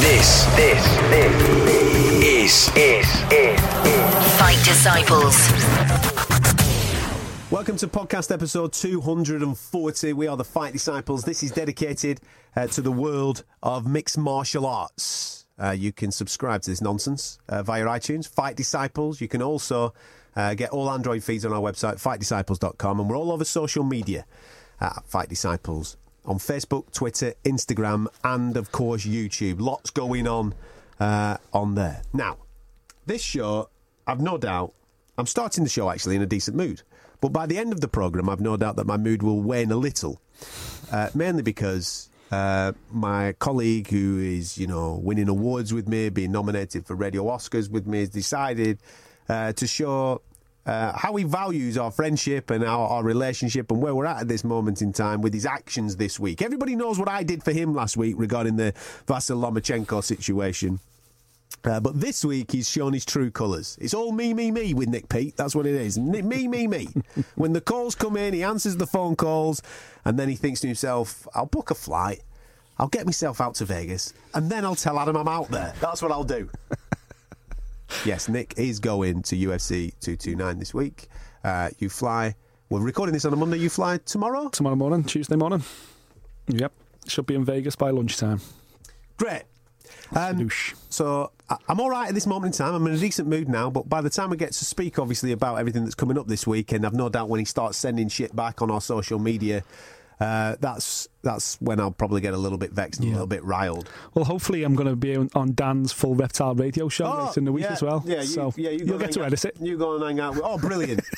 This, this, this is, is, is, is Fight Disciples. Welcome to podcast episode 240. We are the Fight Disciples. This is dedicated uh, to the world of mixed martial arts. Uh, you can subscribe to this nonsense uh, via iTunes, Fight Disciples. You can also uh, get all Android feeds on our website, fightdisciples.com, and we're all over social media at Fight Disciples on Facebook, Twitter, Instagram, and of course YouTube. Lots going on uh, on there. Now, this show, I've no doubt, I'm starting the show actually in a decent mood. But by the end of the programme, I've no doubt that my mood will wane a little. Uh, mainly because uh, my colleague, who is, you know, winning awards with me, being nominated for Radio Oscars with me, has decided uh, to show uh, how he values our friendship and our, our relationship and where we're at at this moment in time with his actions this week. Everybody knows what I did for him last week regarding the Vasil Lomachenko situation. Uh, but this week he's shown his true colours. It's all me, me, me with Nick Peet. That's what it is. Me, me, me. when the calls come in, he answers the phone calls, and then he thinks to himself, "I'll book a flight, I'll get myself out to Vegas, and then I'll tell Adam I'm out there." That's what I'll do. yes, Nick is going to UFC 229 this week. Uh, you fly. We're recording this on a Monday. You fly tomorrow. Tomorrow morning, Tuesday morning. Yep. Should be in Vegas by lunchtime. Great. Um, so I'm all right at this moment in time. I'm in a decent mood now, but by the time I get to speak, obviously, about everything that's coming up this weekend, I've no doubt when he starts sending shit back on our social media, uh, that's that's when I'll probably get a little bit vexed and a little bit riled. Well, hopefully, I'm going to be on- Dan's full reptile radio show later in the week Oh, yeah, as well. Yeah, you, so yeah, you will get to hang edit it. You go and hang out. With, oh, brilliant!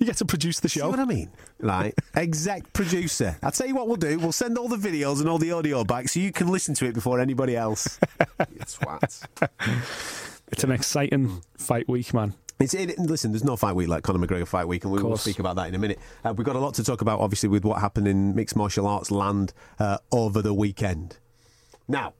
You get to produce the See show. what I mean? Like exec producer. I'll tell you what we'll do. We'll send all the videos and all the audio back so you can listen to it before anybody else. you twat. It's an exciting fight week, man. It's it, listen. There's no fight week like Conor McGregor fight week, and we will speak about that in a minute. Uh, we've got a lot to talk about, obviously, with what happened in mixed martial arts land uh, over the weekend. Now,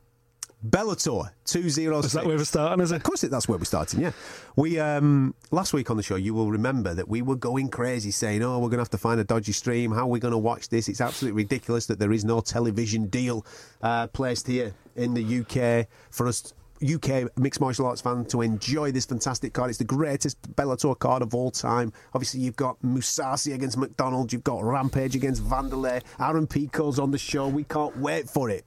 Bellator two zero Is that where we're starting, is it? Of course, it, that's where we're starting. Yeah, we um, last week on the show, you will remember that we were going crazy, saying, "Oh, we're going to have to find a dodgy stream. How are we going to watch this? It's absolutely ridiculous that there is no television deal uh, placed here in the UK for us." UK mixed martial arts fan to enjoy this fantastic card. It's the greatest Bellator card of all time. Obviously, you've got Mousasi against MacDonald, you've got Rampage against Vanderlei, Aaron Pico's on the show. We can't wait for it.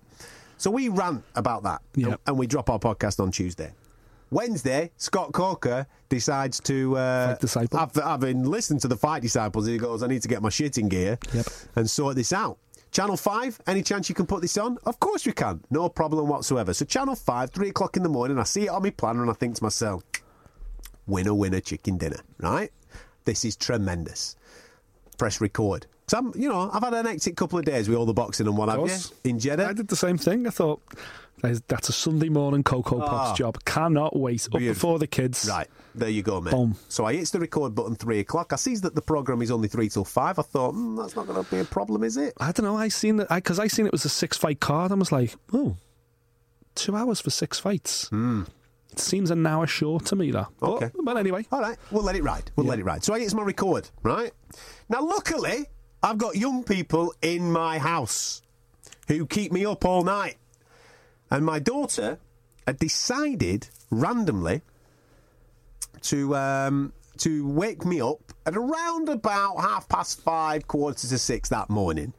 So we rant about that, Yep. and, and we drop our podcast on Tuesday. Wednesday, Scott Coker decides to, uh, after having listened to the Fight Disciples, he goes, I need to get my shit in gear Yep. and sort this out. Channel 5, any chance you can put this on? Of course we can. No problem whatsoever. So, Channel 5, 3 o'clock in the morning, I see it on my planner and I think to myself, winner, winner, chicken dinner, right? This is tremendous. Press record. So I'm, you know, I've had an hectic couple of days with all the boxing and what have you in Jeddah. I did the same thing. I thought "There's- that's a Sunday morning Coco Pops Ah. job. Cannot wait. Up Beautiful. before the kids. Right, there you go, mate. Boom. So I hits the record button three o'clock. I sees that the program is only three till five. I thought mm, that's not going to be a problem, is it? I don't know. I seen that because I, seen it was a six fight card. I was like, oh, two hours for six fights. It seems an hour short to me. That. Hmm. Okay. But, but anyway, All right, we'll let it ride. We'll let it ride. So I hits my record, right? Now, luckily, I've got young people in my house who keep me up all night, and my daughter had decided randomly to um, to wake me up at around about half past five, quarter to six that morning.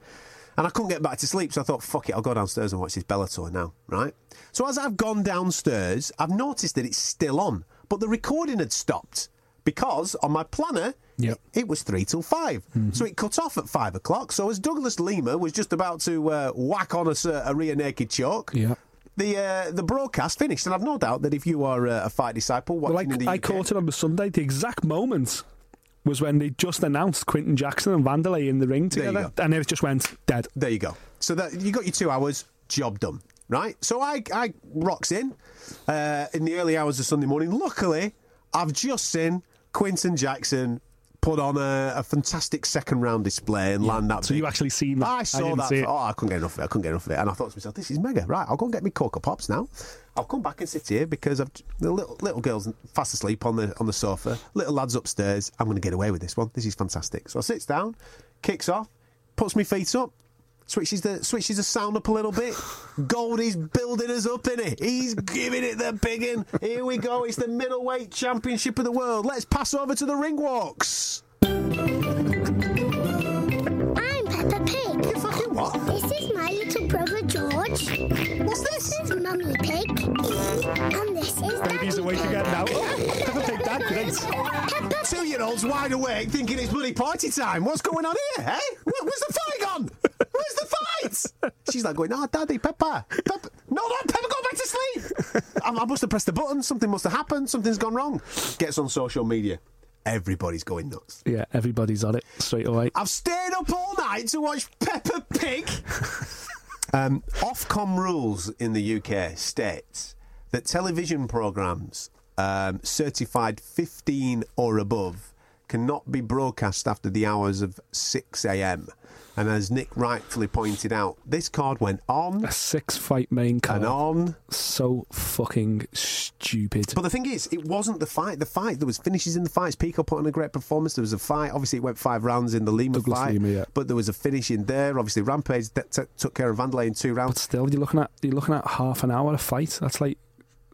And I couldn't get back to sleep, so I thought, fuck it, I'll go downstairs and watch this Bellator now, right? So as I've gone downstairs, I've noticed that it's still on, but the recording had stopped because on my planner, Yep. it was three till 5 So it cut off at five o'clock. So as Douglas Lima was just about to uh, whack on a rear naked choke, Yeah. The uh, the broadcast finished. And I've no doubt that if you are uh, a fight disciple well, I, in the I UK, caught it on the Sunday, the exact moment was when they just announced Quinton Jackson and Vanderlei in the ring together, and it just went dead. There you go. So that you got your two hours, job done, right? So I I rocks in uh, in the early hours of Sunday morning. Luckily, I've just seen Quinton Jackson put on a, a fantastic second round display and land that. So big. you actually seen that? I saw didn't that. Oh, I couldn't get enough of it. I couldn't get enough of it. And I thought to myself, this is mega. Right, I'll go and get me Coco Pops now. I'll come back and sit here because I've, the little, little girl's fast asleep on the on the sofa. Little lad's upstairs. I'm going to get away with this one. This is fantastic. So I sits down, kicks off, puts my feet up. Switches the switches the sound up a little bit. Goldie's building us up in it. He's giving it the big in. Here we go. It's the middleweight championship of the world. Let's pass over to the ring walks. I'm Peppa Pig. You fucking what? This is my little brother George. What's this? This is Mummy Pig. And this is Daddy Baby's awake Pig. again now. Oh, Peppa Pig, Two year olds wide awake thinking it's bloody party time. What's going on here, eh? Where- Where's the fight gone? Where's the fight? She's like going, oh, Daddy, Peppa. Peppa. No, no, Peppa, go back to sleep. I, I must have pressed the button. Something must have happened. Something's gone wrong. Gets on social media. Everybody's going nuts. Yeah, everybody's on it straight away. I've stayed up all night to watch Peppa Pig. um, Ofcom rules in the UK states that television programmes um, certified 15 or above cannot be broadcast after the hours of 6 a.m. And as Nick rightfully pointed out, this card went on A six fight main and card. on. So fucking stupid. But the thing is, it wasn't the fight. The fight, there was finishes in the fights. Pico put on a great performance. There was a fight. Obviously, it went five rounds in the Lima Douglas fight. Lima, yeah. But there was a finish in there. Obviously, Rampage t- t- took care of Vanderlei in two rounds. But still, you're looking at you're looking at half an hour of fight. That's like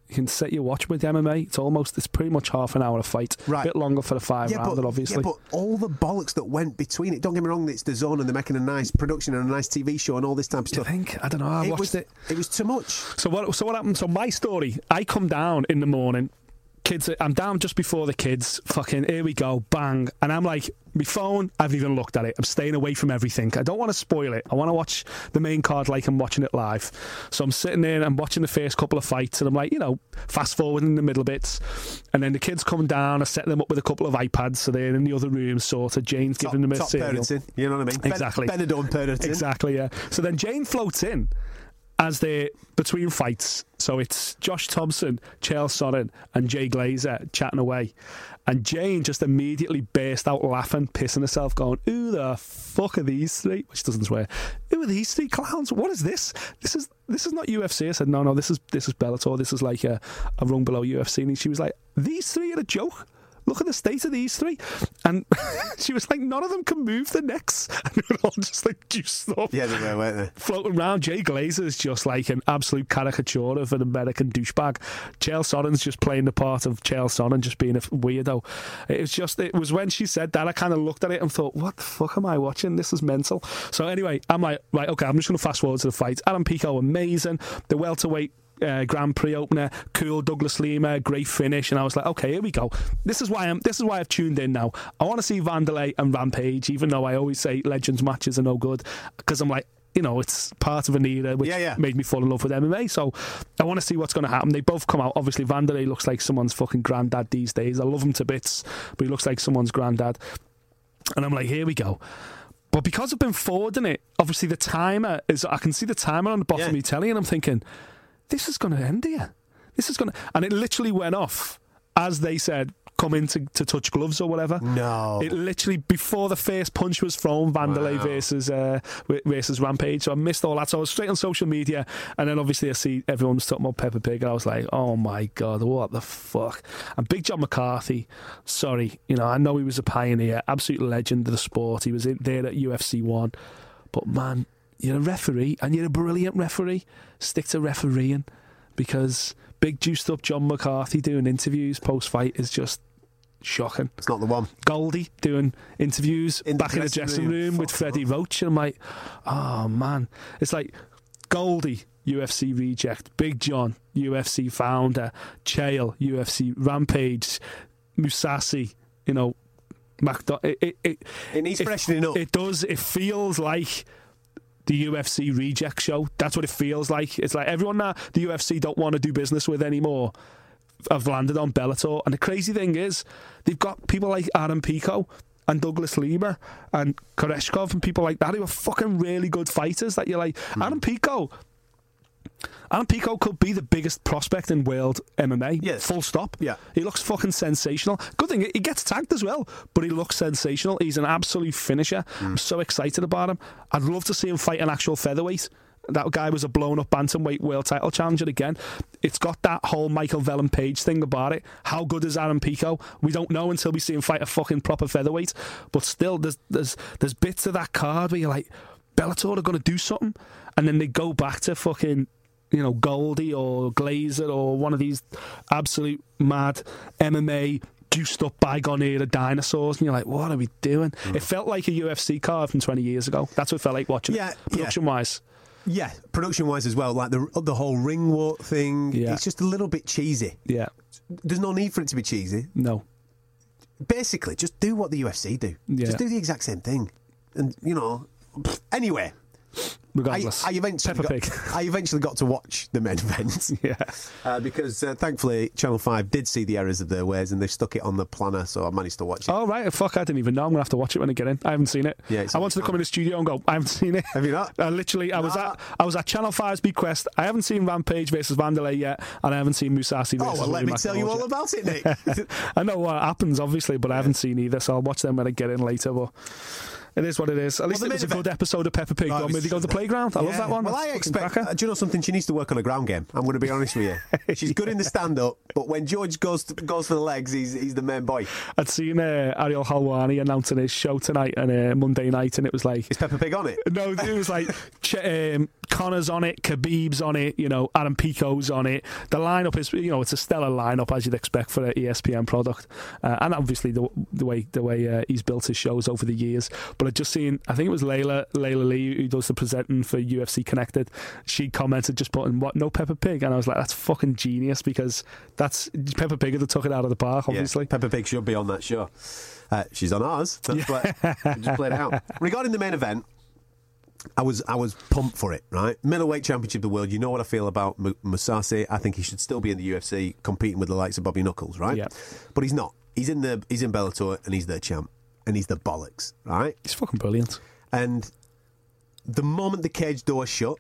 you can set your watch with MMA. It's almost it's pretty much half an hour a fight. Right. A bit longer for the five Yeah, rounder, but, obviously. yeah, but all the bollocks that went between it. Don't get me wrong, it's the zone and they're making a nice production and a nice TV show and all this type of stuff. think? I don't know. I it watched was, it. It was too much. So what? So what happened? So my story. I come down in the morning. Kids, I'm down just before the kids. Fucking here we go, bang, and I'm like, my phone. I've even looked at it. I'm staying away from everything. I don't want to spoil it. I want to watch the main card like I'm watching it live. So I'm sitting there and I'm watching the first couple of fights, and I'm like, you know, fast forward in the middle bits, and then the kids come down. I set them up with a couple of iPads, so they're in the other room, sort of. Jane's Top, giving them a top cereal. parenting. You know what I mean? Ben- Exactly. Benidorm parenting. Exactly, yeah. So then Jane floats in as they're between fights. So it's Josh Thomson, Chael Sonnen, and Jay Glazer chatting away. And Jane just immediately burst out laughing, pissing herself, going, Who the fuck are these three? Which doesn't swear. Who are these three clowns? What is this? This is this is not UFC. I said, No, no, this is this is Bellator. This is like a, a rung below UFC. And she was like, These three are a joke. Look at the state of these three. And she was like, none of them can move the necks. And they were all just like juiced up Yeah, they were, weren't they? floating around. Jay Glazer is just like an absolute caricature of an American douchebag. Chael Sonnen's just playing the part of Chael Sonnen, just being a weirdo. It was just, it was when she said that, I kind of looked at it and thought, what the fuck am I watching? This is mental. So anyway, I'm like, right, okay, I'm just going to fast forward to the fight. Adam Pico, amazing. The welterweight uh, Grand Prix opener, cool Douglas Lima, great finish, and I was like, okay, here we go. This is why I'm. This is why I've tuned in now. I want to see Vanderlei and Rampage, even though I always say Legends matches are no good, because I'm like. You know, it's part of an era which Yeah, yeah. made me fall in love with MMA. So I want to see what's going to happen. They both come out. Obviously, Vanderlei looks like someone's fucking granddad these days. I love him to bits, but he looks like someone's granddad. And I'm like, here we go. But because I've been forwarding it, obviously the timer is. I can see the timer on the bottom Yeah. of my telly, and I'm thinking, this is going to end here. This is going to, and it literally went off as they said, come in to, to touch gloves or whatever. No. It literally before the first punch was thrown, Vanderlei Wow. versus uh, versus Rampage. So I missed all that. So I was straight on social media, and then obviously I see everyone's talking about Peppa Pig, and I was like, oh my god, what the fuck? And Big John McCarthy, sorry, you know I know he was a pioneer, absolute legend of the sport. He was in there at UFC one, but man, you're a referee, and you're a brilliant referee. Stick to refereeing because big juiced up John McCarthy doing interviews post fight is just shocking. It's not the one. Goldie doing interviews In back in the dressing room. room, with Freddie Roach, and I'm like, oh man, it's like Goldie, UFC reject, Big John, UFC founder, Chael, UFC Rampage, Mousasi, you know, it, it, it, It needs freshening up. It does. It feels like the UFC reject show. That's what it feels like. It's like everyone that the UFC don't want to do business with anymore have landed on Bellator. And the crazy thing is, they've got people like Adam Pico and Douglas Lima and Koreshkov and people like that who are fucking really good fighters. That you're like, hmm. Adam Pico. Adam Pico could be the biggest prospect in world MMA. Yes. Full stop. Yeah. He looks fucking sensational. Good thing he gets tagged as well, but he looks sensational. He's an absolute finisher. Hmm. I'm so excited about him. I'd love to see him fight an actual featherweight. That guy was a blown up bantamweight world title challenger again. It's got that whole Michael Venom Page thing about it. How good is Adam Pico? We don't know until we see him fight a fucking proper featherweight. But still, there's there's there's bits of that card where you're like, Bellator are going to do something, and then they go back to fucking you know, Goldie or Glazer or one of these absolute mad MMA juiced up bygone era dinosaurs, and you're like, what are we doing? Mm. It felt like a UFC card from 20 years ago. That's what it felt like watching Yeah, it, yeah. production wise. Yeah, production wise as well. Like the the whole ring walk thing. Yeah. It's just a little bit cheesy. Yeah, There's no need for it to be cheesy. no. Basically, just do what the UFC do. Yeah. Just do the exact same thing. And you know, anyway, Regardless. I eventually Peppa got, Pig. I eventually got to watch the main event. yeah. Uh, because uh, thankfully Channel 5 did see the errors of their ways and they stuck it on the planner, so I managed to watch it. Oh, right. Fuck, I didn't even know. I'm going to have to watch it when I get in. I haven't seen it. Yeah, I wanted to come in the studio and go, I haven't seen it. Have you not? I literally, I was at I was at Channel 5's bequest. I haven't seen Rampage versus Vanderlei yet, and I haven't seen Mousasi versus Oh, well, let me tell you all yet. about it, Nick. I know what happens, obviously, but I haven't seen either, so I'll watch them when I get in later. But it is what it is. At least the it was a good episode of Peppa Pig. Was- they go to the playground. I love that one. Well, That's I expect. uh, do you know something? She needs to work on a ground game. I'm going to be honest with you. She's good in the stand up, but when George goes to, goes for the legs, he's he's the main boy. I'd seen uh, Ariel Helwani announcing his show tonight on uh, Monday night, and it was like Is Peppa Pig on it? No, it was like Ch- um, Conor's on it, Khabib's on it, you know, Adam Pico's on it. The lineup is, you know, it's a stellar lineup as you'd expect for an ESPN product, uh, and obviously the, the way the way uh, he's built his shows over the years. But I just seen, I think it was Layla Layla Lee who does the presenting for UFC Connected. She commented just putting what no Peppa Pig, and I was like, that's fucking genius because that's Peppa Pig that took it out of the park, obviously. Yeah, Peppa Pig should be on that show. Uh, she's on ours. That's why we just played out. Regarding the main event, I was I was pumped for it. Right, middleweight championship of the world. You know what I feel about M- Mousasi. I think he should still be in the UFC, competing with the likes of Bobby Knuckles. Right, Yeah. but he's not. He's in the he's in Bellator and he's their champ and he's the bollocks. Right, He's fucking brilliant. and the moment the cage door shut,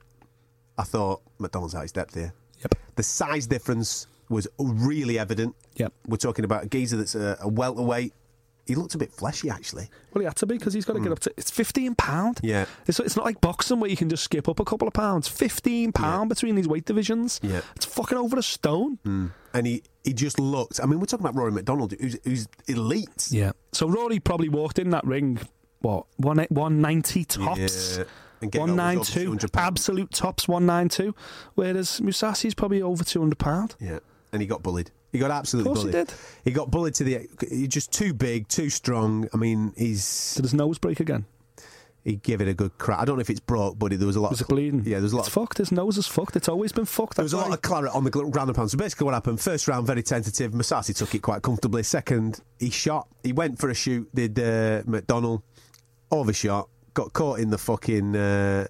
I thought MacDonald's out his depth here. Yep. The size difference was really evident. Yep. We're talking about a geezer that's a, a welterweight. He looked a bit fleshy, actually. Well, he had to be because he's got to get hmm. up to. It's fifteen pound. Yeah. it's it's not like boxing where you can just skip up a couple of pounds. Fifteen pound between these weight divisions. Yeah. it's fucking over a stone. Hmm. And he, he just looked. I mean, we're talking about Rory MacDonald, who's, who's elite. Yeah. So Rory probably walked in that ring. What one one ninety tops. Yeah. And getting One over- nine over two, 200 pounds. absolute tops one nine two, whereas Mousasi's probably over two hundred pound. Yeah. And he got bullied. He got absolutely Of course he did. He got bullied to the. He's just too big, too strong. I mean, he's Did his nose break again? he gave it a good crack. I don't know if it's broke, but there was a lot. Was of it bleeding? Yeah, there's a lot. It's of, fucked. His nose is fucked. It's always been fucked. There was a lot of claret on the ground pound. So basically, what happened? First round, very tentative. Mousasi took it quite comfortably. Second, he shot. He went for a shoot. Did uh, MacDonald overshot? Got caught in the fucking uh,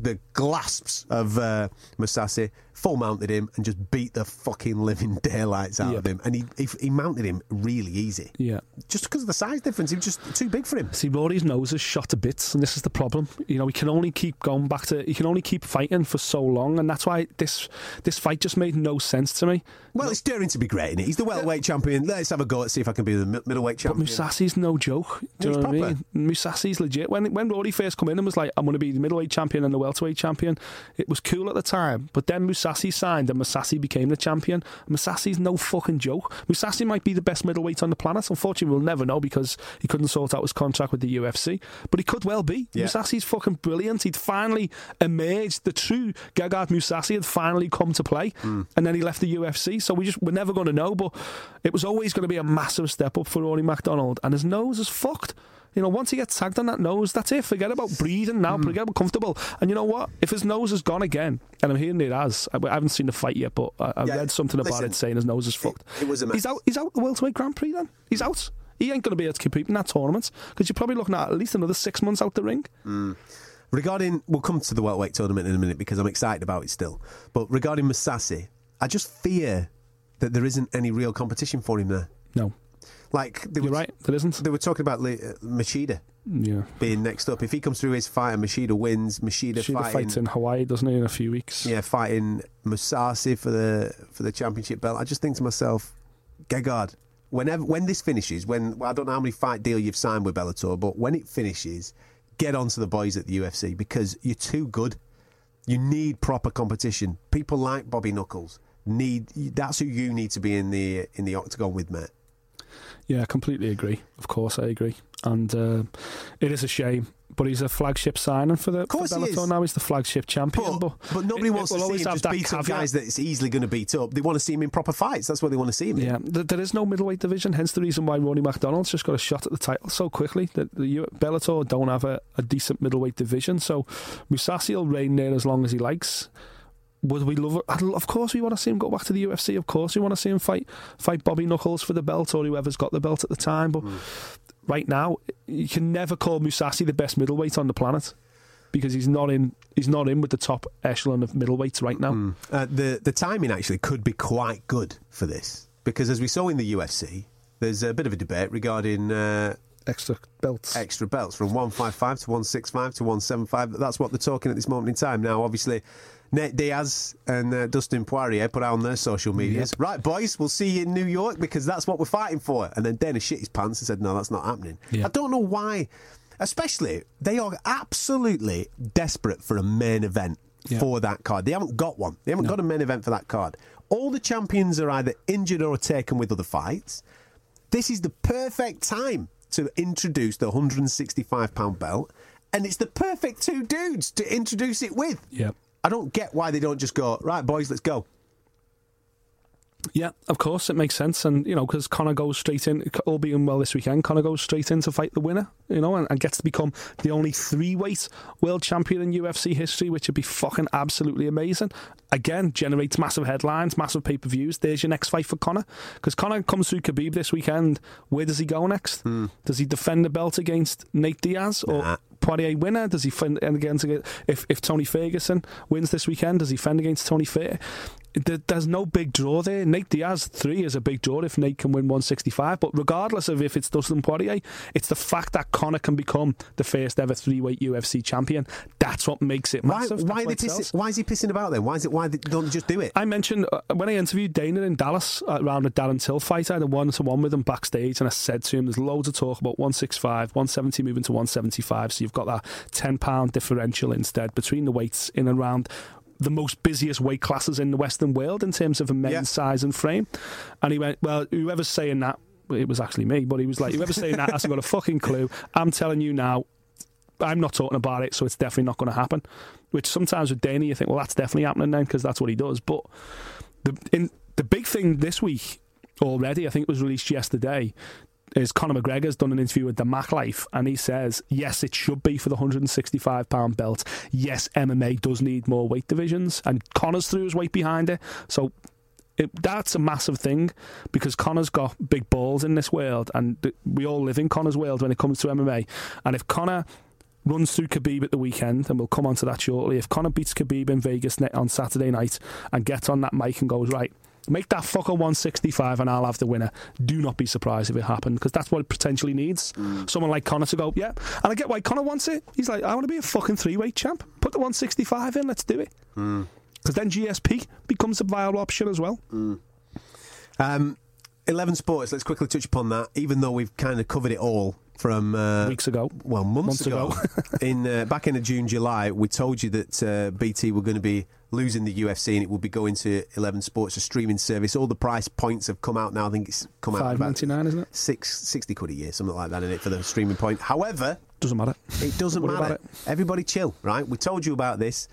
the grasps of uh, Mousasi. Full mounted him and just beat the fucking living daylights out of him. And he, he he mounted him really easy. Yeah. Just because of the size difference, he was just too big for him. See, Rory's nose is shot to bits, and this is the problem. You know, he can only keep going back to. He can only keep fighting for so long, and that's why this this fight just made no sense to me. Well, it's daring to be great, is it? He's the welterweight champion. Let's have a go at see if I can be the middleweight champion. But. Mousasi's no joke. Do you know what I mean? Mousasi's legit. When when Rory first come in and was like, "I'm going to be the middleweight champion and the welterweight champion," it was cool at the time. But then Mousasi signed, and Mousasi became the champion. Mousasi's no fucking joke. Mousasi might be the best middleweight on the planet. Unfortunately, we'll never know because he couldn't sort out his contract with the UFC. But he could well be. Yeah. Mousasi's fucking brilliant. He'd finally emerged. The true Gegard Mousasi had finally come to play, Hmm. and then he left the UFC. So we just we're never going to know. But it was always going to be a massive step up for Rory MacDonald, and his nose is fucked. You know, once he gets tagged on that nose, that's it. Forget about breathing now. Hmm. Forget about comfortable. And you know what? If his nose is gone again, and I'm hearing it has, I I haven't seen the fight yet, but I, I Yeah, read something about listen, it saying his nose is fucked. it was a mess. He's out. He's out the welterweight Grand Prix. Then he's out. He ain't going to be able to compete in that tournament because you're probably looking at at least another six months out the ring. Regarding, we'll come to the welterweight tournament in a minute because I'm excited about it still. But regarding Mousasi, I just fear that there isn't any real competition for him there. No, Like they you're were, right. There isn't. They were talking about Le- uh, Machida Yeah. being next up. If he comes through his fight and Machida wins, Machida She fighting, fights in Hawaii, doesn't he, in a few weeks? yeah, fighting Mousasi for the for the championship belt. I just think to myself, Gegard, whenever when this finishes, when well, I don't know how many fight deal you've signed with Bellator, but when it finishes, get on to the boys at the UFC because you're too good. You need proper competition. People like Bobby Knuckles need. That's who you need to be in the in the octagon with, mate. Yeah, I completely agree. Of course, I agree. And uh, it is a shame, but he's a flagship signing for the course for he Bellator is. now. He's the flagship champion, But, but, but nobody it- wants it to see him just beat up guys that it's easily going to beat up. They want to see him in proper fights. That's what they want to see him. Yeah, th- there is no middleweight division. Hence the reason why Ronnie McDonald's just got a shot at the title so quickly. That the Bellator don't have a, a decent middleweight division, so Mousasi will reign there as long as he likes. Would we love it? Of course, we want to see him go back to the UFC. Of course, we want to see him fight fight Bobby Knuckles for the belt or whoever's got the belt at the time. But right now, you can never call Mousasi the best middleweight on the planet because he's not in. He's not in with the top echelon of middleweights right now. Uh, the the timing actually could be quite good for this because as we saw in the UFC, there's a bit of a debate regarding uh, Extra belts. extra belts from 155 to 165 to 175. That's what they're talking at this moment in time. Now, obviously, Nate Diaz and uh, Dustin Poirier put out on their social medias, right, boys, we'll see you in New York because that's what we're fighting for. And then Dana shit his pants and said, no, that's not happening. Yeah. I don't know why, especially, they are absolutely desperate for a main event Yeah. for that card. They haven't got one, they haven't got a main event for that card. All the champions are either injured or taken with other fights. This is the perfect time to introduce the 165 pound belt, and it's the perfect two dudes to introduce it with. Yep. I don't get why they don't just go right, boys, let's go. Yeah, of course, it makes sense. And, you know, because Conor goes straight in, all being well this weekend, Conor goes straight in to fight the winner, you know, and, and gets to become the only three weight world champion in UFC history, which would be fucking absolutely amazing. Again, generates massive headlines, massive pay per views. There's your next fight for Conor. Because Conor comes through Khabib this weekend. Where does he go next? Hmm. Does he defend the belt against Nate Diaz? Or. Nah. Poirier winner? Does he fend against if if Tony Ferguson wins this weekend? Does he fend against Tony Fer? There- There's no big draw there. Nate Diaz three is a big draw if Nate can win 165. But regardless of if it's Dustin Poirier, it's the fact that Conor can become the first ever three weight UFC champion. That's what makes it Why, massive. why, they pissing, why is he pissing about then? Why is it? Why they, don't they just do it? I mentioned uh, when I interviewed Dana in Dallas uh, around the Darren Till fight, I had a one to one with him backstage, and I said to him, "There's loads of talk about 165, 170 moving to 175, so you've got that 10 pound differential instead between the weights in and around." The most busiest weight classes in the Western world in terms of a men's Yeah. size and frame. And he went, Well, whoever's saying that, it was actually me, but he was like, Whoever's saying that hasn't got a fucking clue. I'm telling you now, I'm not talking about it, so it's definitely not going to happen. Which sometimes with Danny, you think, well, that's definitely happening then because that's what he does. But the in the big thing this week already, I think it was released yesterday, is Conor McGregor's done an interview with the Mac Life, and he says, yes, it should be for the 165 pound belt. Yes, MMA does need more weight divisions, and Conor's threw his weight behind it. So it, that's a massive thing because Conor's got big balls in this world, and we all live in Conor's world when it comes to MMA. And if Conor runs through Khabib at the weekend, and we'll come on to that shortly, if Conor beats Khabib in Vegas on Saturday night and gets on that mic and goes, right, make that fucker 165 and I'll have the winner, do not be surprised if it happened because that's what it potentially needs. Mm. Someone like Conor to go, yeah. And I get why Conor wants it. He's like, I want to be a fucking three weight champ. Put the 165 in, let's do it. Mm. Because then GSP becomes a viable option as well. Mm. Um, Eleven Sports. Let's quickly touch upon that. Even though we've kind of covered it all from uh, Weeks ago. well, months, Months ago, in uh, back in June, July, we told you that uh, BT were going to be losing the UFC and it would be going to Eleven Sports, a streaming service. All the price points have come out now. I think it's come out Five ninety nine, isn't it? six, 60 quid a year, something like that in it for the streaming point. However, Doesn't matter. it doesn't matter. it. Everybody chill, right? We told you about this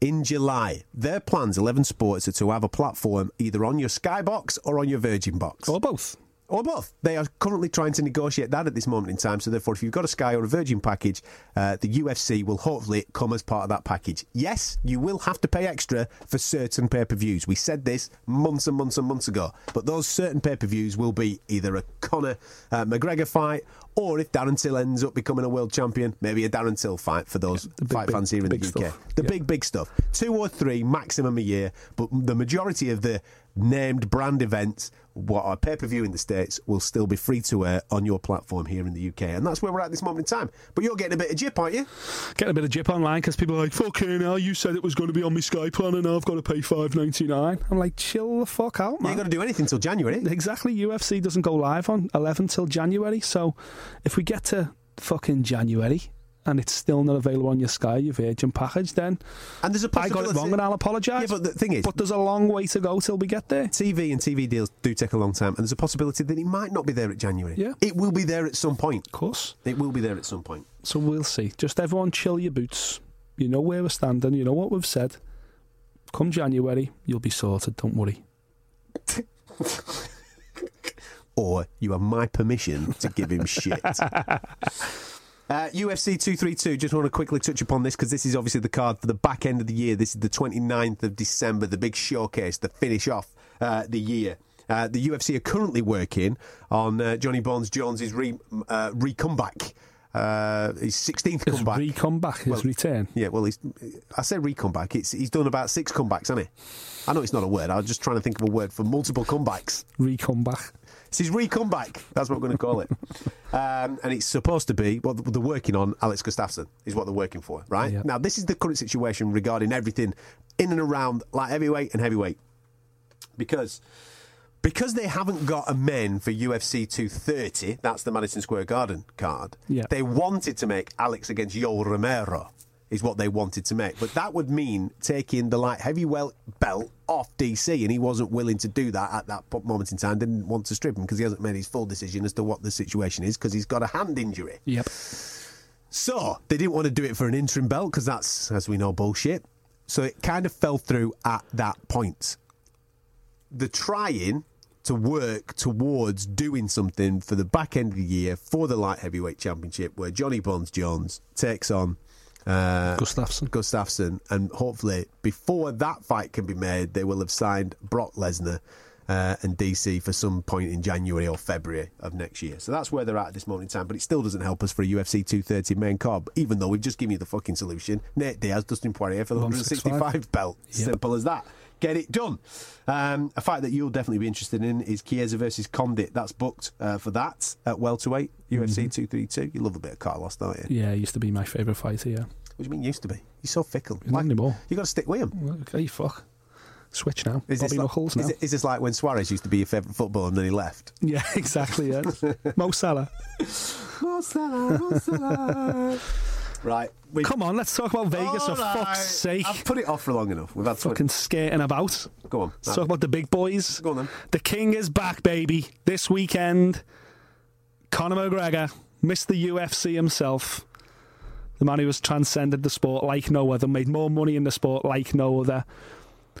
in July. Their plans, Eleven Sports, are to have a platform either on your Skybox or on your Virgin box Or both. Or both. They are currently trying to negotiate that at this moment in time. So, therefore, if you've got a Sky or a Virgin package, uh, the UFC will hopefully come as part of that package. Yes, you will have to pay extra for certain pay per views. We said this months and months and months ago. But those certain pay per views will be either a Conor uh, McGregor fight or if Darren Till ends up becoming a world champion, maybe a Darren Till fight for those the big, fight big- fans here in the UK. stuff. The Yeah. big, big stuff. Two or three maximum a year, but the majority of the named brand events, what are pay per view in the States, will still be free to air on your platform here in the UK. And that's where we're at this moment in time. But you're getting a bit of jip, aren't you? Getting a bit of jip online because people are like, fucking hell, you said it was going to be on my Sky plan and now I've got to pay five ninety nine. I'm like, chill the fuck out, You man. ain't got to do anything till January. Exactly. UFC doesn't go live on 11 till January. So if we get to fucking January and it's still not available on your Sky, your Virgin package, then And there's a I got it wrong and I'll apologise. Yeah, but the thing is, But there's a long way to go till we get there. TV and TV deals do take a long time, and there's a possibility that it might not be there at January. Yeah. It will be there at some point. Of course. It will be there at some point. So we'll see. Just everyone chill your boots. You know where we're standing. You know what we've said. Come January, you'll be sorted. Don't worry. or you have my permission to give him shit. Uh, UFC 232, just want to quickly touch upon this because this is obviously the card for the back end of the year. This is the 29th of December, the big showcase, the finish off uh, the year. Uh, the UFC are currently working on uh, Johnny Bones Jones's re, uh, re comeback. Uh, his 16th His comeback. re comeback, his Well, return. Yeah, well, he's. I say re comeback. It's he's done about six comebacks, hasn't he? I know it's not a word. I was just trying to think of a word for multiple comebacks. Re comeback. It's his re comeback. That's what we're going to call it. um, and it's supposed to be what they're working on. Alex Gustafsson is what they're working for, right? Yeah. Now, this is the current situation regarding everything in and around light heavyweight and heavyweight, because because they haven't got a men for UFC 230. That's the Madison Square Garden card. Yeah. They wanted to make Alex against Yoel Romero. Is what they wanted to make, but that would mean taking the light heavyweight belt off DC, and he wasn't willing to do that at that moment in time. Didn't want to strip him because he hasn't made his full decision as to what the situation is because he's got a hand injury. Yep. So they didn't want to do it for an interim belt because that's, as we know, bullshit. So it kind of fell through at that point. The trying to work towards doing something for the back end of the year for the light heavyweight championship, where Johnny Bones Jones takes on uh, Gustafsson. Gustafsson, and hopefully before that fight can be made, they will have signed Brock Lesnar uh, and DC for some point in January or February of next year. So that's where they're at at this moment in time. But it still doesn't help us for a UFC 230 main card, even though we've just given you the fucking solution. Nate Diaz, Dustin Poirier for the 165. 165 belt. Yep. Simple as that. Get it done. Um, a fight that you'll definitely be interested in is Chiesa versus Condit. That's booked uh, for that at welterweight, UFC 232. You love a bit of Carlos, don't you? Yeah, he used to be my favourite fighter, yeah. What do you mean used to be? You're so fickle. He's not anymore. You got to stick with him. Well, Okay, fuck. Switch now. Is this Bobby like, now. Is, it, is this like when Suarez used to be your favourite footballer and then he left? Yeah, exactly, yeah. Mo Salah. Mo Salah. right. We, Come on, let's talk about Vegas for All right. fuck's sake. I've put it off for long enough. We've had Fucking skating about. Go on. Let's talk about the big boys. Go on then. The king is back, baby. This weekend, Conor McGregor, Mr. UFC himself, the man who has transcended the sport like no other, made more money in the sport like no other,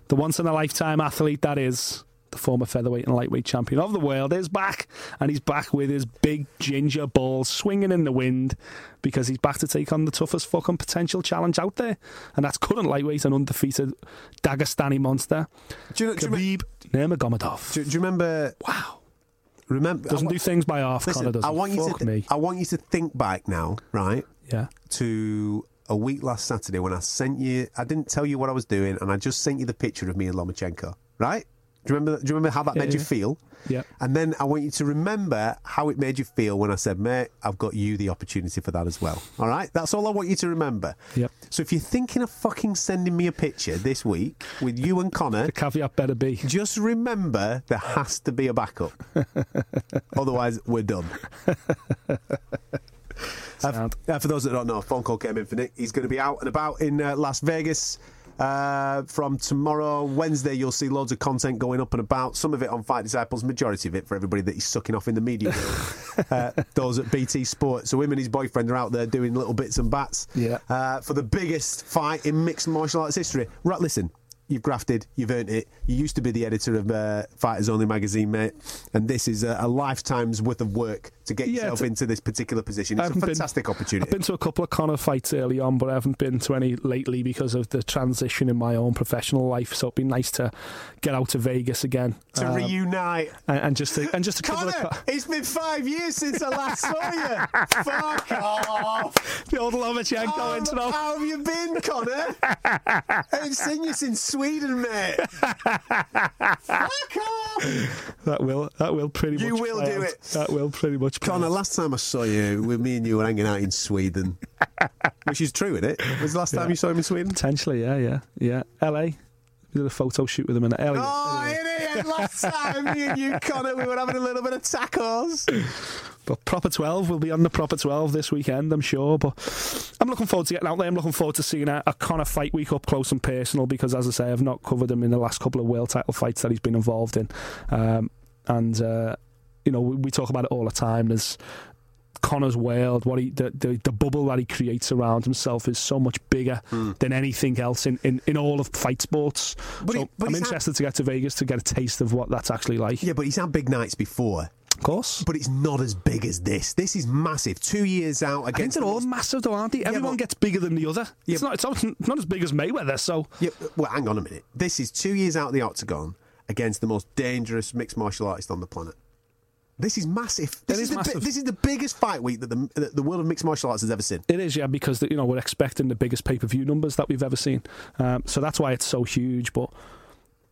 the once in a lifetime athlete that is. The former featherweight and lightweight champion of the world is back, and he's back with his big ginger balls swinging in the wind because he's back to take on the toughest fucking potential challenge out there, and that's current lightweight and undefeated Dagestani monster, Do you, do, you, Khabib Nurmagomedov. do, do you remember? Wow. Remember? Doesn't do things by half, listen, Conor doesn't. I want you Fuck to. me. I want you to think back now, right? Yeah. To a week last Saturday when I sent you. I didn't tell you what I was doing, and I just sent you the picture of me and Lomachenko. Right? Do you remember? Do you remember how that Yeah, made you feel? Yeah. And then I want you to remember how it made you feel when I said, mate, I've got you the opportunity for that as well. All right? That's all I want you to remember. Yep. So if you're thinking of fucking sending me a picture this week with you and Conor, The caveat better be. just remember there has to be a backup. Otherwise, we're done. Uh, for those that don't know, a phone call came in for Nick. He's going to be out and about in uh, Las Vegas uh, from tomorrow. Wednesday, you'll see loads of content going up and about. Some of it on Fight Disciples, majority of it for everybody that he's sucking off in the media uh, those at BT Sport. So him and his boyfriend are out there doing little bits and bats Yeah. uh, for the biggest fight in mixed martial arts history. Right, listen. You've grafted. You've earned it. You used to be the editor of uh, Fighters Only magazine, mate, and this is a, a lifetime's worth of work to get Yeah, yourself to- into this particular position. It's a haven't been- fantastic opportunity. I've been to a couple of Conor fights early on, but I haven't been to any lately because of the transition in my own professional life. So it'd be nice to get out to Vegas again to um, reunite. and, and just to, and just to Conor, the, it's been five years since I last saw you. Fuck off. the old Lomachenko How, intro. how have you been, Conor? I haven't seen you since Sweden, mate. Fuck off. That will that will pretty much You much will do out. it. That will pretty much. Conor, last time I saw you, with me and you were hanging out in Sweden, which is true, isn't it? Was the last time you saw him in Sweden? Potentially, yeah, yeah, yeah. LA. We did a photo shoot with him in LA. Oh, idiot! Last time me and you, Conor, we were having a little bit of tacos. But Proper 12 will be on the Proper 12 this weekend, I'm sure. But I'm looking forward to getting out there. I'm looking forward to seeing a, a Conor fight week up close and personal because, as I say, I've not covered him in the last couple of world title fights that he's been involved in. Um, and, uh, you know, we, we talk about it all the time. There's Conor's world, what he the, the, the bubble that he creates around himself is so much bigger hmm. than anything else in, in, in all of fight sports. But so he- but I'm he's had- interested to get to Vegas to get a taste of what that's actually like. Yeah, but he's had big nights before. Of course. But it's not as big as this. This is massive. Two years out I think against they're all massive, though, aren't they? Everyone but- gets bigger than the other. Yeah, it's not. It's not, not as big as Mayweather. So Yeah, well, hang on a minute. This is two years out of the octagon against the most dangerous mixed martial artist on the planet. This is massive. This is, is the, massive. This is the biggest fight week that the, that the world of mixed martial arts has ever seen. it is, yeah, because you know we're expecting the biggest pay per view numbers that we've ever seen. Um, so that's why it's so huge. But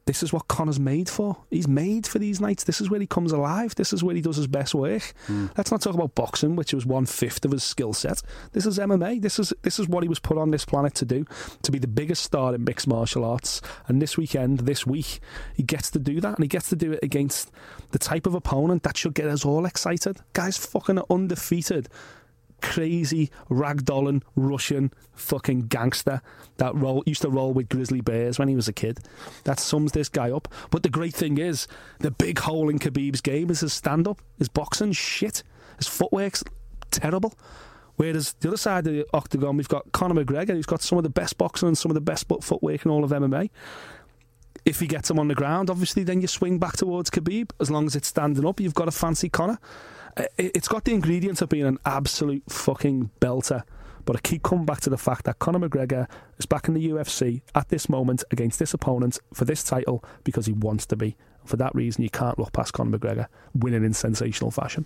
this is what Conor's made for. He's made for these nights. This is where he comes alive. This is where he does his best work. Let's not talk about boxing, which was one fifth of his skill set. This is MMA. This is this is what he was put on this planet to do, to be the biggest star in mixed martial arts. And this weekend, this week, he gets to do that, and he gets to do it against the type of opponent that should get us all excited. Guys, fucking undefeated crazy ragdolling Russian fucking gangster that roll, used to roll with grizzly bears when he was a kid. That sums this guy up. But the great thing is, the big hole in Khabib's game is his stand up, his boxing shit, his footwork's terrible. Whereas the other side of the octagon, we've got Conor McGregor, who's got some of the best boxing and some of the best footwork in all of MMA. If he gets him on the ground, obviously, then you swing back towards Khabib. As long as it's standing up, you've got a fancy Conor. Uh, it- It's got the ingredients of being an absolute fucking belter. But I keep coming back to the fact that Conor McGregor is back in the UFC at this moment against this opponent for this title because he wants to be. For that reason, you can't look past Conor McGregor winning in sensational fashion.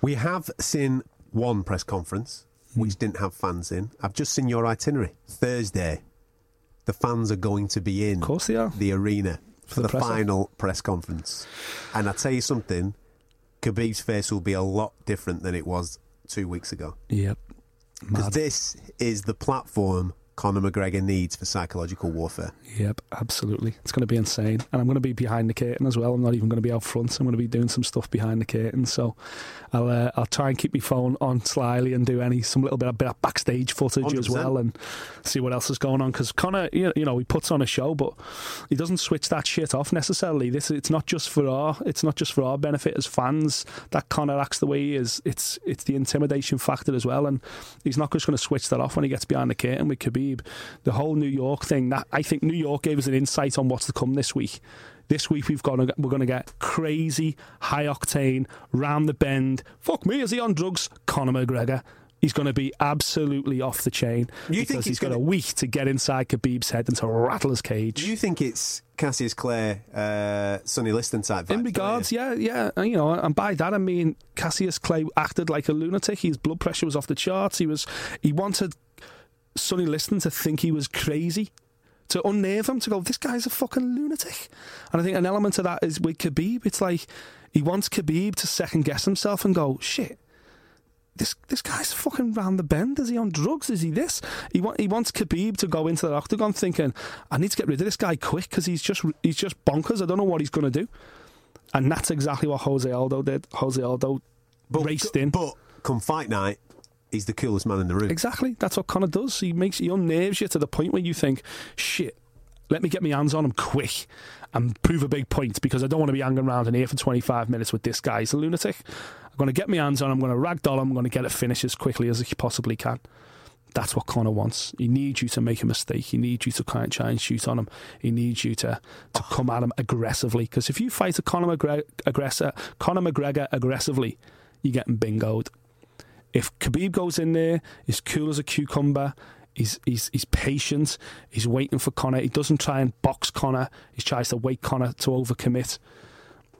We have seen one press conference which didn't have fans in. I've just seen your itinerary. Thursday, the fans are going to be in Of course they are. the arena for, the the, final press conference. And I tell you something, Khabib's face will be a lot different than it was two weeks ago. Yep. Because this is the platform Conor McGregor needs for psychological warfare. Yep, absolutely. It's going to be insane. And I'm going to be behind the curtain as well. I'm not even going to be out front. I'm going to be doing some stuff behind the curtain. So I'll uh, I'll try and keep my phone on slyly and do any some little bit of, bit of backstage footage as 100%. well and see what else is going on. Because Conor, you know, he puts on a show, but he doesn't switch that shit off necessarily. This it's not just for our it's not just for our benefit as fans that Conor acts the way he is. It's it's the intimidation factor as well, and he's not just going to switch that off when he gets behind the curtain with Khabib. The whole New York thing that I think New York gave us an insight on what's to come this week. This week we've got we're going to get crazy, high octane, round the bend. Fuck me, is he on drugs? Conor McGregor. He's going to be absolutely off the chain You think because he's he's got gonna- a week to get inside Khabib's head and to rattle his cage. Do you think it's Cassius Clay, uh, Sonny Liston type vibes? In regards, yeah, yeah, and, you know, and by that I mean Cassius Clay acted like a lunatic. His blood pressure was off the charts. He was, he wanted Sonny Liston to think he was crazy, to unnerve him, to go, this guy's a fucking lunatic. And I think an element of that is with Khabib. It's like he wants Khabib to second guess himself and go, shit. This this guy's fucking round the bend. Is he on drugs? Is he this? He want, he wants Khabib to go into the octagon thinking, I need to get rid of this guy quick because he's just he's just bonkers. I don't know what he's going to do. And that's exactly what Jose Aldo did. Jose Aldo raced in. But come fight night, he's the coolest man in the room. Exactly. That's what Conor does. He makes he unnerves you to the point where you think, shit, let me get my hands on him quick and prove a big point because I don't want to be hanging around in here for 25 minutes with this guy. He's a lunatic. I'm going to get my hands on him. I'm going to ragdoll him. I'm going to get it finished as quickly as he possibly can. That's what Conor wants. He needs you to make a mistake. He needs you to kind of try and shoot on him. He needs you to, to come at him aggressively. Because if you fight a Conor McGregor, aggressor, Conor McGregor aggressively, you're getting bingoed. If Khabib goes in there, he's cool as a cucumber. He's, he's, he's patient. He's waiting for Conor. He doesn't try and box Conor. He tries to wait Conor to overcommit.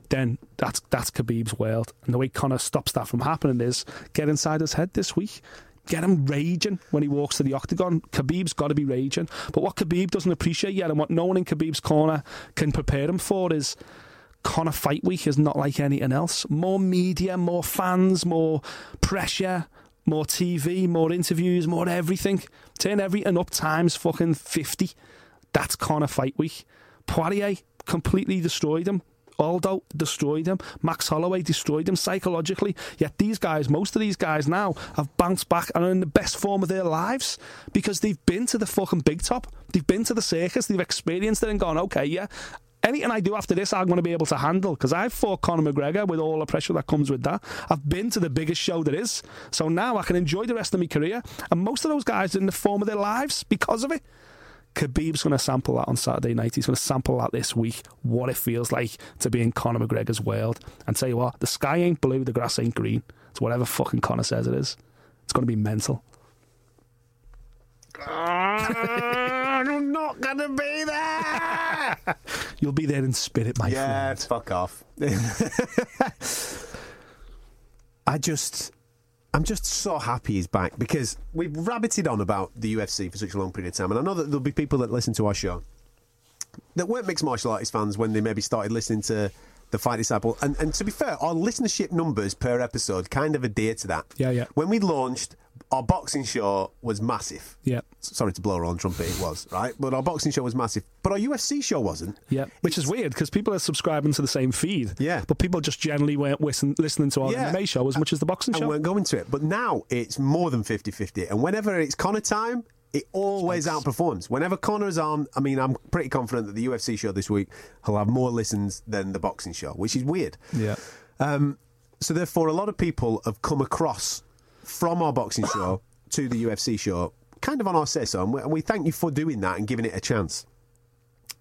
Then that's that's Khabib's world. And the way Conor stops that from happening is get inside his head this week. Get him raging when he walks to the octagon. Khabib's got to be raging. But what Khabib doesn't appreciate yet, and what no one in Khabib's corner can prepare him for, is Conor Fight Week is not like anything else. More media, more fans, more pressure, more TV, more interviews, more everything. Turn everything up times fucking 50. That's Conor Fight Week. Poirier completely destroyed him. Aldo destroyed him. Max Holloway destroyed him psychologically. Yet these guys, most of these guys now, have bounced back and are in the best form of their lives because they've been to the fucking big top. They've been to the circus. They've experienced it and gone, okay, yeah. Anything I do after this, I'm going to be able to handle because I've fought Conor McGregor with all the pressure that comes with that. I've been to the biggest show there is. So now I can enjoy the rest of my career. And most of those guys in the form of their lives because of it. Khabib's going to sample that on Saturday night. He's going to sample that this week, what it feels like to be in Conor McGregor's world. And tell you what, the sky ain't blue, the grass ain't green. It's whatever fucking Conor says it is. It's going to be mental. I'm not going to be there. You'll be there in spirit, my yeah, friend. fuck off. I just, I'm just so happy he's back because we've rabbited on about the UFC for such a long period of time, and I know that there'll be people that listen to our show that weren't mixed martial artist fans when they maybe started listening to the Fight Disciple. And, and to be fair, our listenership numbers per episode kind of adhere to that. Yeah, yeah. When we launched, our boxing show was massive. Yeah. Sorry to blow our own trumpet, it was, right? But our boxing show was massive. But our UFC show wasn't. Yeah, which is weird because people are subscribing to the same feed. Yeah. but people just generally weren't listen, listening to our Yeah. MMA show as much as the boxing show. and show. weren't going to it. But now it's more than 50 50. And whenever it's Conor time, it always outperforms. Whenever Conor's on, I mean, I'm pretty confident that the UFC show this week will have more listens than the boxing show, which is weird. Yeah, um, So, therefore, a lot of people have come across from our boxing show to the UFC show, kind of on our say so. And we, thank you for doing that and giving it a chance.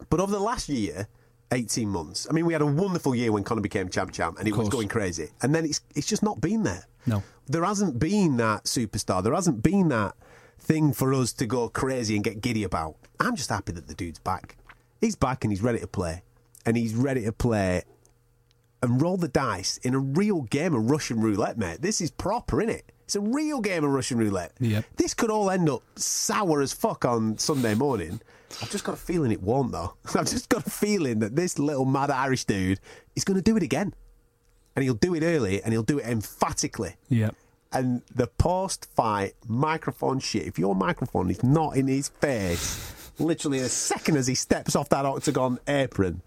But over the last year, 18 months, I mean, we had a wonderful year when Conor became champ champ and it was going crazy. And then it's, it's just not been there. No. There hasn't been that superstar. There hasn't been that thing for us to go crazy and get giddy about. I'm just happy that the dude's back. He's back and he's ready to play. And he's ready to play and roll the dice in a real game of Russian roulette, mate. This is proper, innit? It's a real game of Russian roulette. Yep. This could all end up sour as fuck on Sunday morning. I've just got a feeling it won't, though. I've just got a feeling that this little mad Irish dude is going to do it again. And he'll do it early and he'll do it emphatically. yeah. And the post fight microphone shit, if your microphone is not in his face, literally a second as he steps off that octagon apron,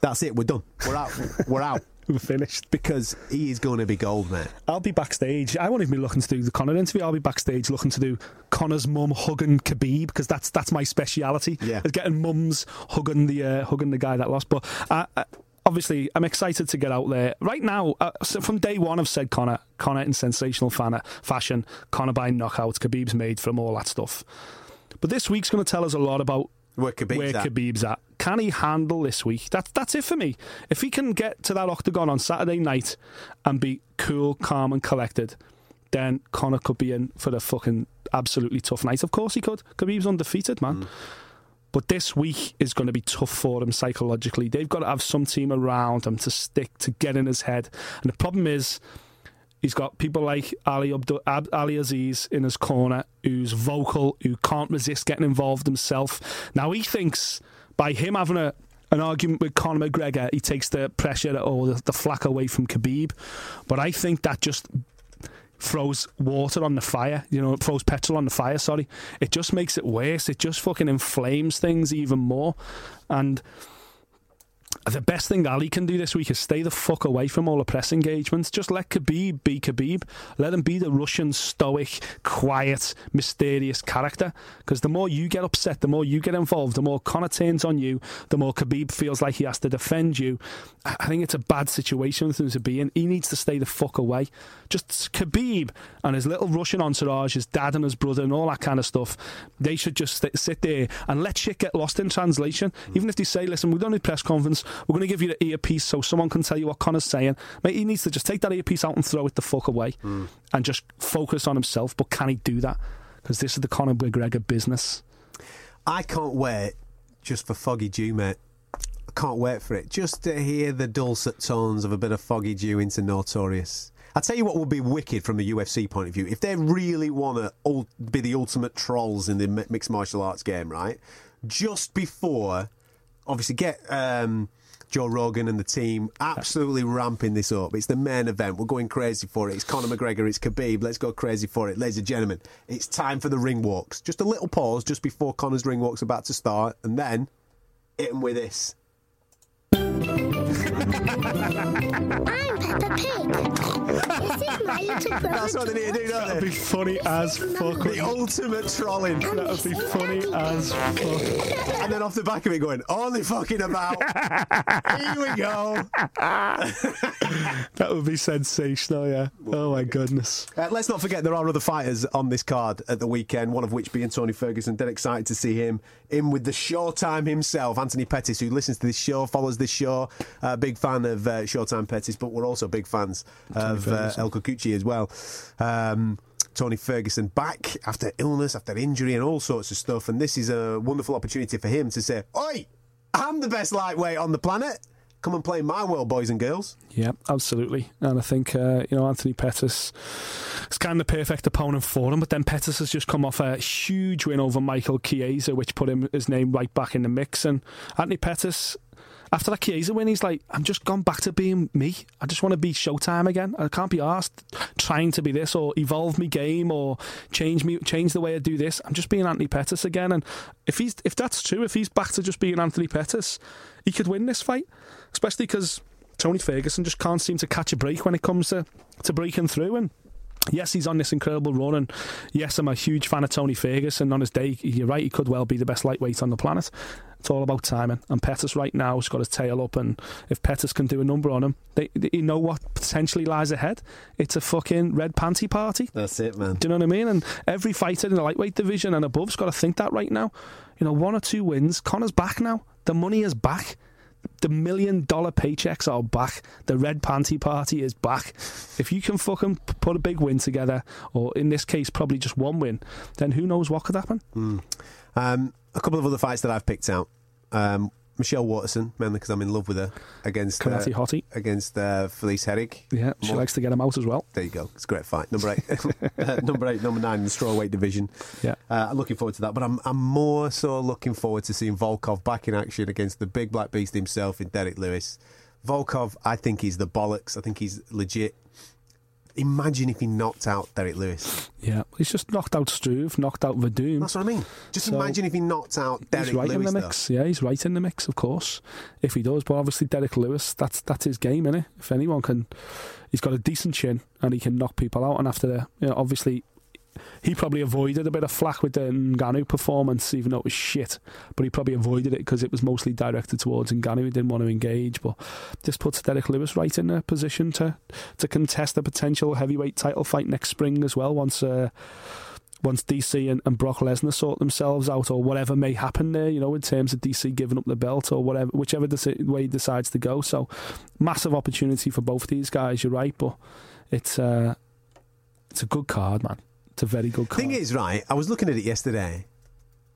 that's it, we're done. We're out. We're out. We're finished. Because he is going to be gold, man. I'll be backstage. I won't even be looking to do the Conor interview. I'll be backstage looking to do Conor's mum hugging Khabib because that's that's my speciality. Yeah. is getting mums hugging the uh, hugging the guy that lost. But uh, uh, obviously, I'm excited to get out there. Right now, uh, so from day one, I've said Conor, Conor in sensational fan- fashion, Conor by knockout, Khabib's made from all that stuff. But this week's going to tell us a lot about Where Khabib's where at. Khabib's at. Can he handle this week? That's that's it for me. If he can get to that octagon on Saturday night and be cool, calm, and collected, then Conor could be in for a fucking absolutely tough night. Of course he could. Khabib's undefeated, man. Mm. But this week is going to be tough for him psychologically. They've got to have some team around him to stick to get in his head. And the problem is, he's got people like Ali, Abdu- Ab- Ali Aziz in his corner, who's vocal, who can't resist getting involved himself. Now he thinks by him having a an argument with Conor McGregor, he takes the pressure or the, the flack away from Khabib. But I think that just throws water on the fire, you know, it throws petrol on the fire, sorry. It just makes it worse. It just fucking inflames things even more. And the best thing Ali can do this week is stay the fuck away from all the press engagements. Just let Khabib be Khabib. Let him be the Russian stoic, quiet, mysterious character. Because the more you get upset, the more you get involved, the more Conor turns on you, the more Khabib feels like he has to defend you. I I think it's a bad situation for him to be in. He needs to stay the fuck away. Just Khabib and his little Russian entourage, his dad and his brother, and all that kind of stuff. They should just sit there and let shit get lost in translation. Mm. Even if they say, "Listen, we don't need press conference. We're going to give you the earpiece so someone can tell you what Conor's saying." Mate, he needs to just take that earpiece out and throw it the fuck away, and just focus on himself. But can he do that? Because this is the Conor McGregor business. I can't wait just for Foggy Dew, mate. I can't wait for it. Just to hear the dulcet tones of a bit of Foggy Dew into Notorious. I'll tell you what would be wicked from a UFC point of view. If they really want to be the ultimate trolls in the mixed martial arts game, right? Just before, obviously, get um, Joe Rogan and the team absolutely ramping this up. It's the main event. We're going crazy for it. It's Conor McGregor. It's Khabib. Let's go crazy for it. Ladies and gentlemen, it's time for the ring walks. Just a little pause just before Conor's ring walk's about to start, and then hit him with this. I'm Peppa Pig. This is my little brother That's what they need to do, don't That'd be funny as fuck. The ultimate trolling. That'd be funny as fuck. And then off the back of it going, only fucking about. Here we go. That would be sensational, yeah. Oh my goodness. Uh, let's not forget there are other fighters on this card at the weekend, one of which being Tony Ferguson. Dead excited to see him in with the Showtime himself, Anthony Pettis, who listens to this show, follows this show. Uh, big fan of uh, Showtime Pettis, but we're also big fans of uh, El Cucuy as well. Um, Tony Ferguson back after illness, after injury, and all sorts of stuff. And this is a wonderful opportunity for him to say, Oi, I'm the best lightweight on the planet. Come and play my world, boys and girls. Yeah, absolutely. And I think, uh, you know, Anthony Pettis is kind of the perfect opponent for him. But then Pettis has just come off a huge win over Michael Chiesa, which put him his name right back in the mix. And Anthony Pettis, after that Chiesa win, he's like, I'm just gone back to being me. I just want to be Showtime again. I can't be asked trying to be this or evolve me game or change me, change the way I do this. I'm just being Anthony Pettis again. And if he's if that's true, if he's back to just being Anthony Pettis, he could win this fight, especially because Tony Ferguson just can't seem to catch a break when it comes to, to breaking through. And yes, he's on this incredible run. And yes, I'm a huge fan of Tony Ferguson. On his day, you're right, he could well be the best lightweight on the planet. It's all about timing. And Pettis right now has got his tail up. And if Pettis can do a number on him, they, they, you know what potentially lies ahead? It's a fucking red panty party. That's it, man. Do you know what I mean? And every fighter in the lightweight division and above's got to think that right now. You know, one or two wins. Conor's back now. The money is back. The million dollar paychecks are back. The red panty party is back. If you can fucking put a big win together, or in this case, probably just one win, then who knows what could happen? Um, a couple of other fights that I've picked out. Um, Michelle Waterson, mainly because I'm in love with her, against uh, Karate Hottie. against uh, Felice Herrig. Yeah, she More- likes to get him out as well. There you go. It's a great fight. Number eight, uh, number eight, number nine in the strawweight division. Yeah. Uh, I'm looking forward to that, but I'm I'm more so looking forward to seeing Volkov back in action against the big black beast himself in Derrick Lewis. Volkov, I think he's the bollocks. I think he's legit. Imagine if he knocked out Derrick Lewis. Yeah, he's just knocked out Struve, knocked out Werdum. That's what I mean. Just So- imagine if he knocked out Derrick he's right Lewis. in the though. mix. Yeah, he's right in the mix, of course. If he does, but obviously Derrick Lewis, that's that's his game, innit? If anyone can, he's got a decent chin and he can knock people out. And after you know, obviously, he probably avoided a bit of flack with the Ngannou performance, even though it was shit. But he probably avoided it because it was mostly directed towards Ngannou. He didn't want to engage. But this puts Derrick Lewis right in a position to to contest a potential heavyweight title fight next spring as well. Once. Uh, once DC and, and Brock Lesnar sort themselves out, or whatever may happen there, you know, in terms of DC giving up the belt or whatever, whichever deci- way he decides to go. So, massive opportunity for both these guys. You're right, but it's uh, it's a good card, man. It's a very good. Thing is, right? I was looking at it yesterday,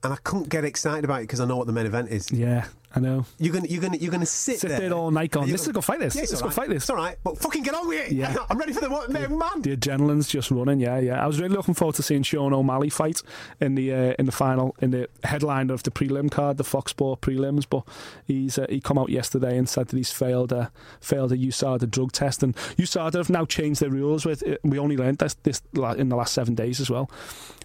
and I couldn't get excited about it because I know what the main event is. yeah, I know. You're gonna, you're gonna, you're gonna sit, Sit there all night going, and "This you're is a good fight, this. Yeah, Let's all go fight this." It's all right, but fucking get on with it. Yeah. I'm ready for the main man. The adrenaline's just running, yeah, yeah. I was really looking forward to seeing Sean O'Malley fight in the uh, in the final in the headliner of the prelim card, the Fox Sport prelims. But he's uh, he come out yesterday and said that he's failed a failed a USADA drug test, and USADA have now changed their rules. With uh, we only learned this this in the last seven days as well.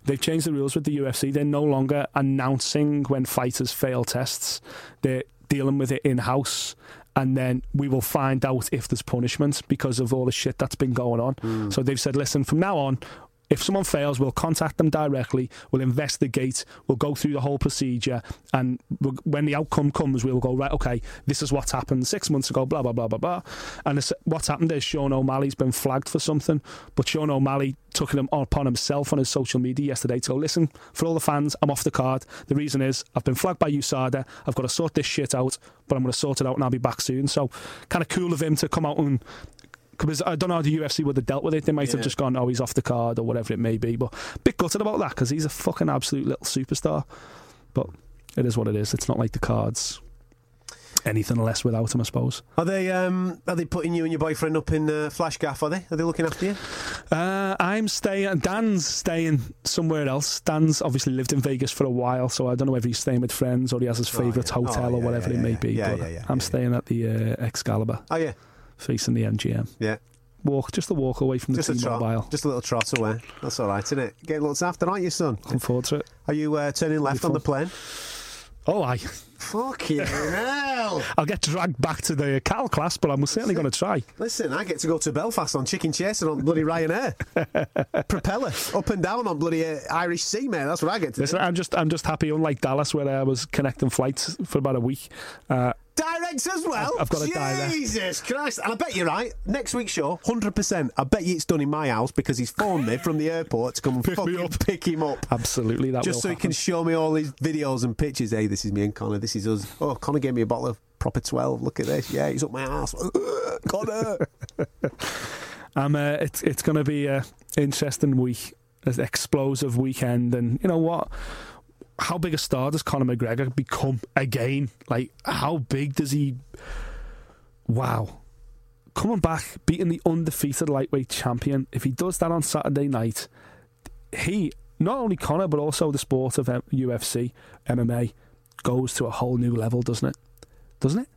They've changed the rules with the UFC. They're no longer announcing when fighters fail tests. They're dealing with it in house. And then we will find out if there's punishment because of all the shit that's been going on. Hmm. So they've said, listen, from now on, if someone fails, we'll contact them directly. We'll investigate. We'll go through the whole procedure, and when the outcome comes, we'll go right. Okay, this is what's happened six months ago. Blah blah blah blah blah. And what's happened is Sean O'Malley's been flagged for something, but Sean O'Malley took it upon himself on his social media yesterday to go, listen, for all the fans, I'm off the card. The reason is I've been flagged by USADA. I've got to sort this shit out, but I'm going to sort it out and I'll be back soon. So, kind of cool of him to come out and because I don't know how the UFC would have dealt with it. They might have just gone, "Oh, he's off the card" or whatever it may be. But bit gutted about that because he's a fucking absolute little superstar. But it is what it is. It's not like the cards. Anything less without him, I suppose. Are they um, are they putting you and your boyfriend up in uh, flash gaff? Are they? Are they looking after you? Uh, I'm staying. Dan's staying somewhere else. Dan's obviously lived in Vegas for a while, so I don't know whether he's staying with friends or he has his Oh, favourite yeah. hotel Oh, or whatever yeah, it may yeah. be. Yeah, but yeah, yeah, I'm yeah. staying at the uh, Excalibur, Oh yeah, facing the MGM. yeah. Walk just a walk away from the Just trot, T-Mobile. just a little trot away. That's all right, isn't it? Getting looked after, aren't you, son? Looking forward to it. Are you uh, turning left on the plane? Oh, I. Fucking hell! I'll get dragged back to the cattle class, but I'm certainly going to try. Listen, I get to go to Belfast on chicken chaser on bloody Ryanair. Propeller up and down on bloody uh, Irish Sea, mate. That's what I get to Listen, do. I'm just, I'm just happy. Unlike Dallas, where I was connecting flights for about a week. Uh, Direct as well. I've- I've got a direct. Jesus Christ! And I bet you're right. Next week's show, hundred percent. I bet you it's done in my house because he's phoned me from the airport to come and Pick fucking pick him up. absolutely, that Just so he can show me all his videos and pictures. Hey, this is me and Conor. This is us. Oh, Conor gave me a bottle of proper twelve. Look at this. Yeah, he's up my ass. Conor. Um, uh, it's it's going to be a interesting week, an explosive weekend, and you know what? How big a star does Conor McGregor become again? Like, how big does he? Wow, coming back, beating the undefeated lightweight champion. If he does that on Saturday night, he not only Conor but also the sport of UFC, MMA goes to a whole new level, doesn't it? Doesn't it?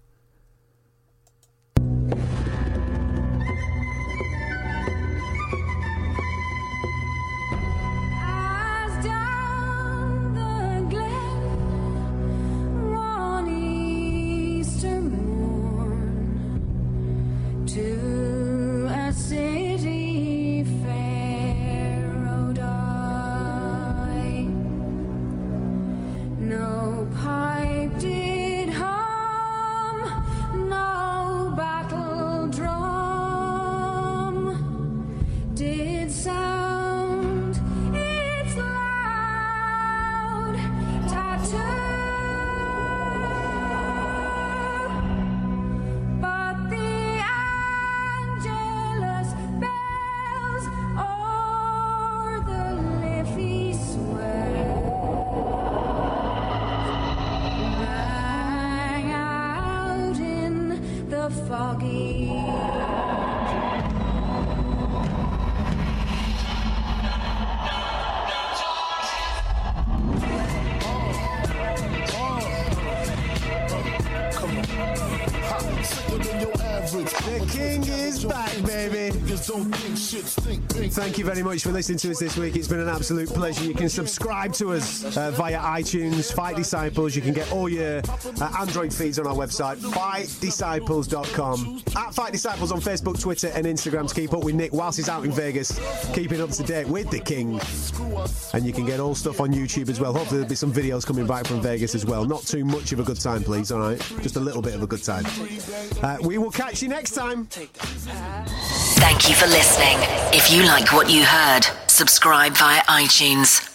Thank you very much for listening to us this week. It's been an absolute pleasure. You can subscribe to us uh, via iTunes, Fight Disciples. You can get all your uh, Android feeds on our website, fightdisciples.com. At Fight Disciples on Facebook, Twitter, and Instagram to keep up with Nick whilst he's out in Vegas, keeping up to date with the king. And you can get all stuff on YouTube as well. Hopefully, there'll be some videos coming back from Vegas as well. Not too much of a good time, please, all right? Just a little bit of a good time. Uh, we will catch you next time. Thank you for listening. If you like what you heard, subscribe via iTunes.